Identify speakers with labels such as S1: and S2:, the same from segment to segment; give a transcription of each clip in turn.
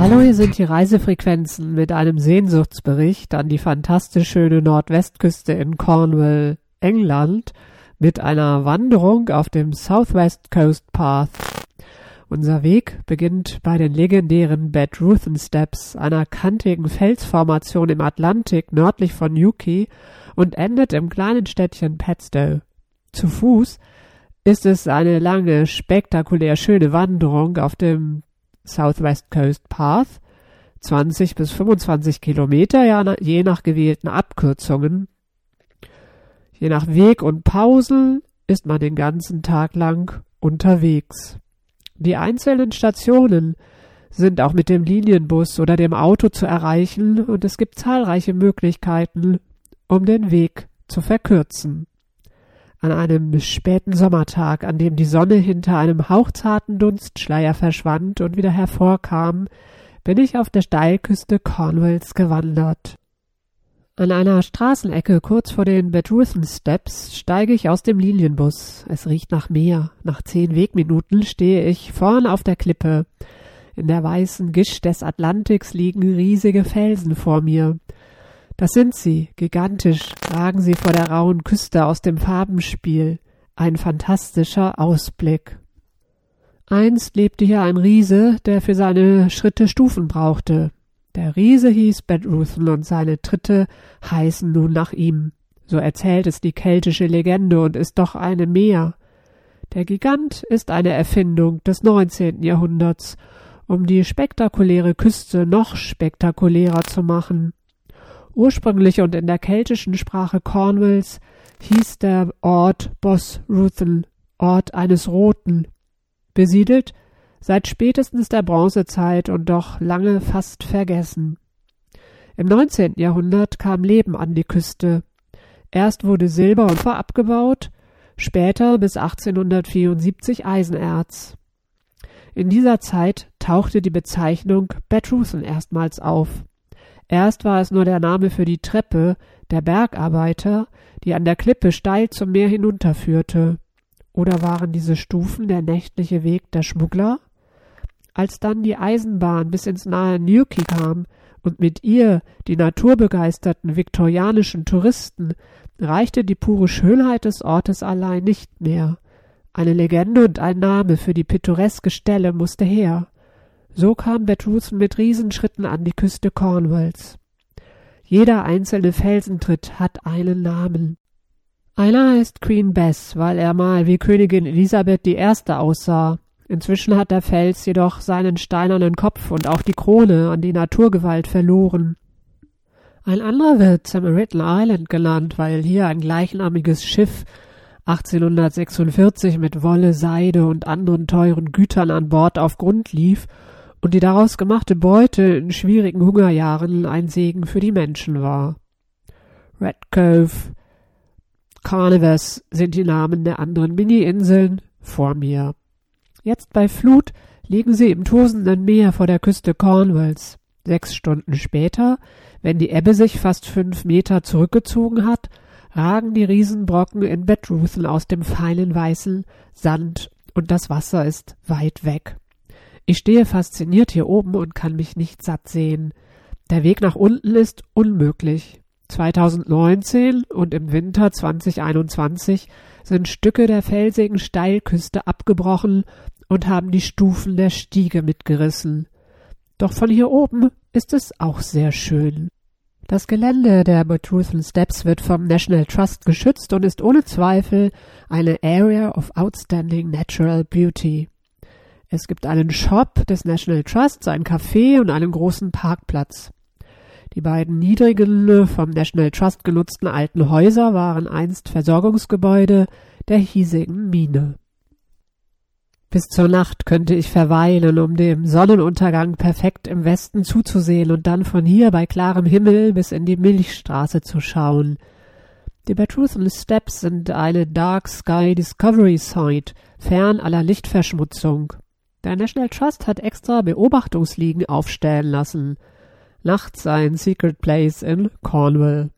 S1: Hallo, hier sind die Reisefrequenzen mit einem Sehnsuchtsbericht an die fantastisch schöne Nordwestküste in Cornwall, England, mit einer Wanderung auf dem Southwest Coast Path. Unser Weg beginnt bei den legendären Bedruthen Steps, einer kantigen Felsformation im Atlantik nördlich von Newquay und endet im kleinen Städtchen Padstow. Zu Fuß ist es eine lange, spektakulär schöne Wanderung auf dem Southwest Coast Path, 20 bis 25 Kilometer, ja, je nach gewählten Abkürzungen. Je nach Weg und Pausen ist man den ganzen Tag lang unterwegs. Die einzelnen Stationen sind auch mit dem Linienbus oder dem Auto zu erreichen und es gibt zahlreiche Möglichkeiten, um den Weg zu verkürzen. An einem späten Sommertag, an dem die Sonne hinter einem hauchzarten Dunstschleier verschwand und wieder hervorkam, bin ich auf der Steilküste Cornwalls gewandert. An einer Straßenecke kurz vor den Bedruthen Steps steige ich aus dem Linienbus. Es riecht nach Meer. Nach zehn Wegminuten stehe ich vorn auf der Klippe. In der weißen Gischt des Atlantiks liegen riesige Felsen vor mir. Das sind sie, gigantisch, ragen sie vor der rauen Küste aus dem Farbenspiel. Ein fantastischer Ausblick. Einst lebte hier ein Riese, der für seine Schritte Stufen brauchte. Der Riese hieß Bedruthen und seine Tritte heißen nun nach ihm. So erzählt es die keltische Legende und ist doch eine mehr. Der Gigant ist eine Erfindung des 19. Jahrhunderts, um die spektakuläre Küste noch spektakulärer zu machen. Ursprünglich und in der keltischen Sprache Cornwalls hieß der Ort Bosruthen, Ort eines Roten. Besiedelt seit spätestens der Bronzezeit und doch lange fast vergessen. Im 19. Jahrhundert kam Leben an die Küste. Erst wurde Silber und Kupfer abgebaut, später bis 1874 Eisenerz. In dieser Zeit tauchte die Bezeichnung Betruthen erstmals auf. Erst war es nur der Name für die Treppe der Bergarbeiter, die an der Klippe steil zum Meer hinunterführte. Oder waren diese Stufen der nächtliche Weg der Schmuggler? Als dann die Eisenbahn bis ins nahe Newquay kam und mit ihr die naturbegeisterten viktorianischen Touristen, reichte die pure Schönheit des Ortes allein nicht mehr. Eine Legende und ein Name für die pittoreske Stelle musste her. So kam Betruthen mit Riesenschritten an die Küste Cornwalls. Jeder einzelne Felsentritt hat einen Namen. Einer heißt Queen Bess, weil er mal wie Königin Elisabeth I. aussah. Inzwischen hat der Fels jedoch seinen steinernen Kopf und auch die Krone an die Naturgewalt verloren. Ein anderer wird Samaritan Island genannt, weil hier ein gleichnamiges Schiff 1846 mit Wolle, Seide und anderen teuren Gütern an Bord auf Grund lief und die daraus gemachte Beute in schwierigen Hungerjahren ein Segen für die Menschen war. Red Cove, Carnivers sind die Namen der anderen Mini-Inseln vor mir. Jetzt bei Flut liegen sie im tosenden Meer vor der Küste Cornwalls. Sechs Stunden später, wenn die Ebbe sich fast fünf Meter zurückgezogen hat, ragen die Riesenbrocken in Bedruthen aus dem feinen weißen Sand und das Wasser ist weit weg. Ich stehe fasziniert hier oben und kann mich nicht satt sehen. Der Weg nach unten ist unmöglich. 2019 und im Winter 2021 sind Stücke der felsigen Steilküste abgebrochen und haben die Stufen der Stiege mitgerissen. Doch von hier oben ist es auch sehr schön. Das Gelände der Betruthen Steps wird vom National Trust geschützt und ist ohne Zweifel eine Area of Outstanding Natural Beauty. Es gibt einen Shop des National Trusts, ein Café und einen großen Parkplatz. Die beiden niedrigen, vom National Trust genutzten alten Häuser waren einst Versorgungsgebäude der hiesigen Mine. Bis zur Nacht könnte ich verweilen, um dem Sonnenuntergang perfekt im Westen zuzusehen und dann von hier bei klarem Himmel bis in die Milchstraße zu schauen. Die Betruthen Steps sind eine Dark Sky Discovery Site, fern aller Lichtverschmutzung. Der National Trust hat extra Beobachtungsliegen aufstellen lassen. Nachts ein Secret Place in Cornwall.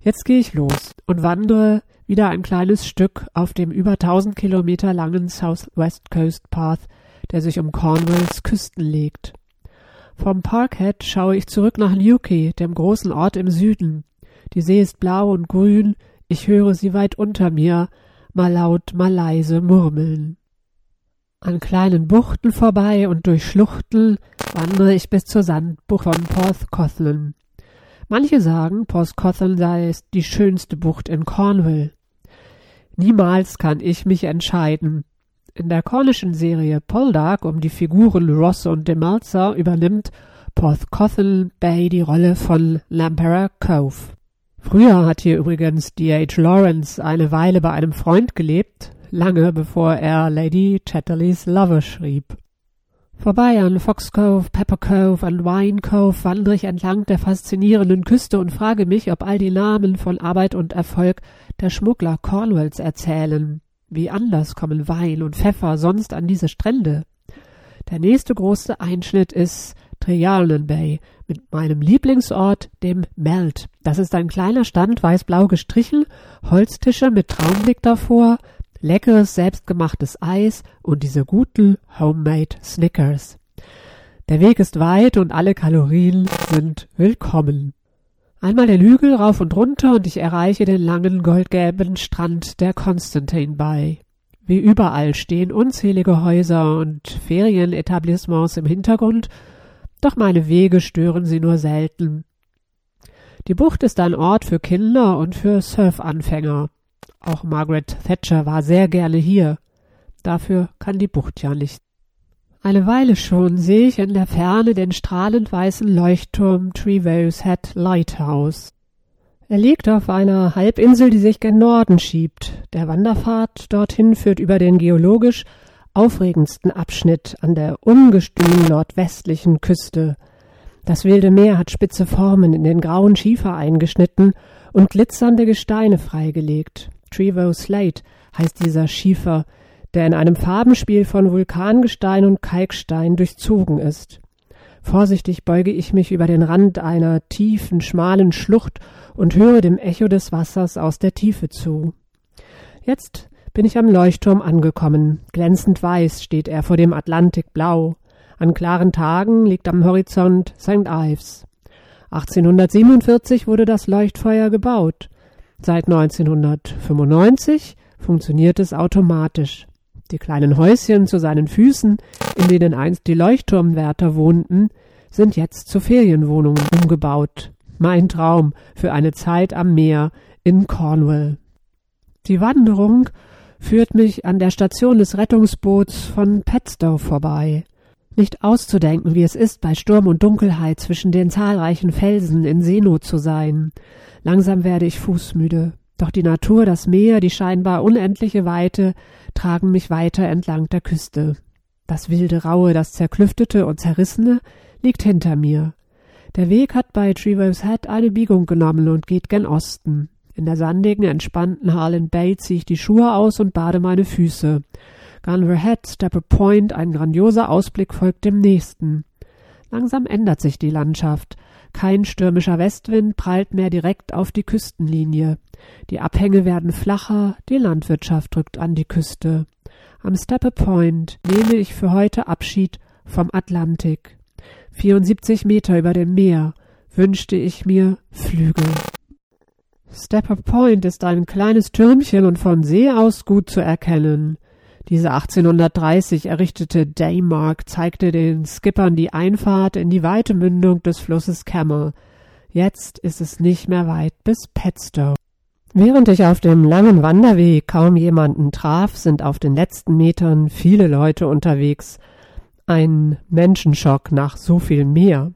S1: Jetzt gehe ich los und wandere wieder ein kleines Stück auf dem über 1000 Kilometer langen Southwest Coast Path, der sich um Cornwalls Küsten legt. Vom Parkhead schaue ich zurück nach Newquay, dem großen Ort im Süden. Die See ist blau und grün, ich höre sie weit unter mir, mal laut, mal leise murmeln. An kleinen Buchten vorbei und durch Schluchten wandere ich bis zur Sandbucht von Porthcothan. Manche sagen, Porthcothan sei die schönste Bucht in Cornwall. Niemals kann ich mich entscheiden. In der kornischen Serie Poldark um die Figuren Ross und DeMalza übernimmt Porthcothan Bay die Rolle von Lamperer Cove. Früher hat hier übrigens D.H. Lawrence eine Weile bei einem Freund gelebt, lange bevor er Lady Chatterleys Lover schrieb. Vorbei an Fox Cove, Pepper Cove und Wine Cove wandere ich entlang der faszinierenden Küste und frage mich, ob all die Namen von Arbeit und Erfolg der Schmuggler Cornwalls erzählen. Wie anders kommen Wein und Pfeffer sonst an diese Strände? Der nächste große Einschnitt ist Trianon Bay mit meinem Lieblingsort, dem Melt. Das ist ein kleiner Stand, weiß-blau gestrichen, Holztische mit Traumblick davor, leckeres selbstgemachtes Eis und diese guten Homemade Snickers. Der Weg ist weit und alle Kalorien sind willkommen. Einmal den Hügel rauf und runter und ich erreiche den langen goldgelben Strand der Constantine Bay. Wie überall stehen unzählige Häuser und Ferienetablissements im Hintergrund, doch meine Wege stören sie nur selten. Die Bucht ist ein Ort für Kinder und für Surfanfänger. Auch Margaret Thatcher war sehr gerne hier. Dafür kann die Bucht ja nicht. Eine Weile schon sehe ich in der Ferne den strahlend weißen Leuchtturm Trevose Head Lighthouse. Er liegt auf einer Halbinsel, die sich gen Norden schiebt. Der Wanderpfad dorthin führt über den geologisch aufregendsten Abschnitt an der ungestümen nordwestlichen Küste. Das wilde Meer hat spitze Formen in den grauen Schiefer eingeschnitten und glitzernde Gesteine freigelegt. Trevo Slate heißt dieser Schiefer, der in einem Farbenspiel von Vulkangestein und Kalkstein durchzogen ist. Vorsichtig beuge ich mich über den Rand einer tiefen, schmalen Schlucht und höre dem Echo des Wassers aus der Tiefe zu. Jetzt bin ich am Leuchtturm angekommen. Glänzend weiß steht er vor dem Atlantik blau. An klaren Tagen liegt am Horizont St. Ives. 1847 wurde das Leuchtfeuer gebaut. Seit 1995 funktioniert es automatisch. Die kleinen Häuschen zu seinen Füßen, in denen einst die Leuchtturmwärter wohnten, sind jetzt zu Ferienwohnungen umgebaut. Mein Traum für eine Zeit am Meer in Cornwall. Die Wanderung führt mich an der Station des Rettungsboots von Petstow vorbei. Nicht auszudenken, wie es ist, bei Sturm und Dunkelheit zwischen den zahlreichen Felsen in Seenot zu sein. Langsam werde ich fußmüde. Doch die Natur, das Meer, die scheinbar unendliche Weite tragen mich weiter entlang der Küste. Das wilde Raue, das Zerklüftete und Zerrissene liegt hinter mir. Der Weg hat bei Trevor's Head eine Biegung genommen und geht gen Osten. In der sandigen, entspannten Harlan Bay ziehe ich die Schuhe aus und bade meine Füße. Gunver Head, Stepper Point, ein grandioser Ausblick folgt dem nächsten. Langsam ändert sich die Landschaft. Kein stürmischer Westwind prallt mehr direkt auf die Küstenlinie. Die Abhänge werden flacher, die Landwirtschaft drückt an die Küste. Am Stepper Point nehme ich für heute Abschied vom Atlantik. 74 Meter über dem Meer wünschte ich mir Flügel. Stepper Point ist ein kleines Türmchen und von See aus gut zu erkennen. Diese 1830 errichtete Daymark zeigte den Skippern die Einfahrt in die weite Mündung des Flusses Camel. Jetzt ist es nicht mehr weit bis Petstow. Während ich auf dem langen Wanderweg kaum jemanden traf, sind auf den letzten Metern viele Leute unterwegs. Ein Menschenschock nach so viel mehr.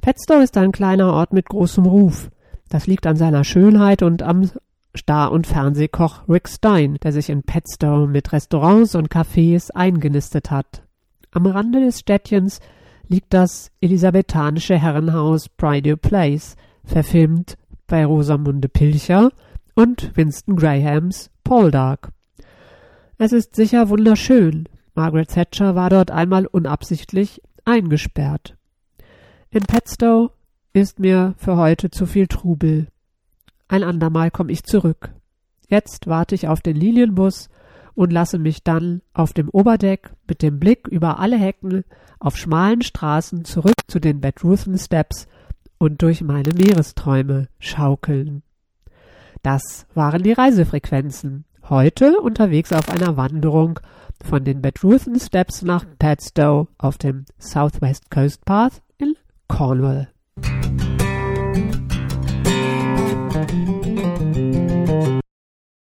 S1: Petstow ist ein kleiner Ort mit großem Ruf. Das liegt an seiner Schönheit und am Star- und Fernsehkoch Rick Stein, der sich in Petstow mit Restaurants und Cafés eingenistet hat. Am Rande des Städtchens liegt das elisabethanische Herrenhaus Prydeaux Place, verfilmt bei Rosamunde Pilcher und Winston Grahams Poldark. Es ist sicher wunderschön. Margaret Thatcher war dort einmal unabsichtlich eingesperrt. In Petstow ist mir für heute zu viel Trubel. Ein andermal komm ich zurück. Jetzt warte ich auf den Linienbus und lasse mich dann auf dem Oberdeck mit dem Blick über alle Hecken auf schmalen Straßen zurück zu den Bedruthen Steps und durch meine Meeresträume schaukeln. Das waren die Reisefrequenzen. Heute unterwegs auf einer Wanderung von den Bedruthen Steps nach Padstow auf dem Southwest Coast Path in Cornwall. thank you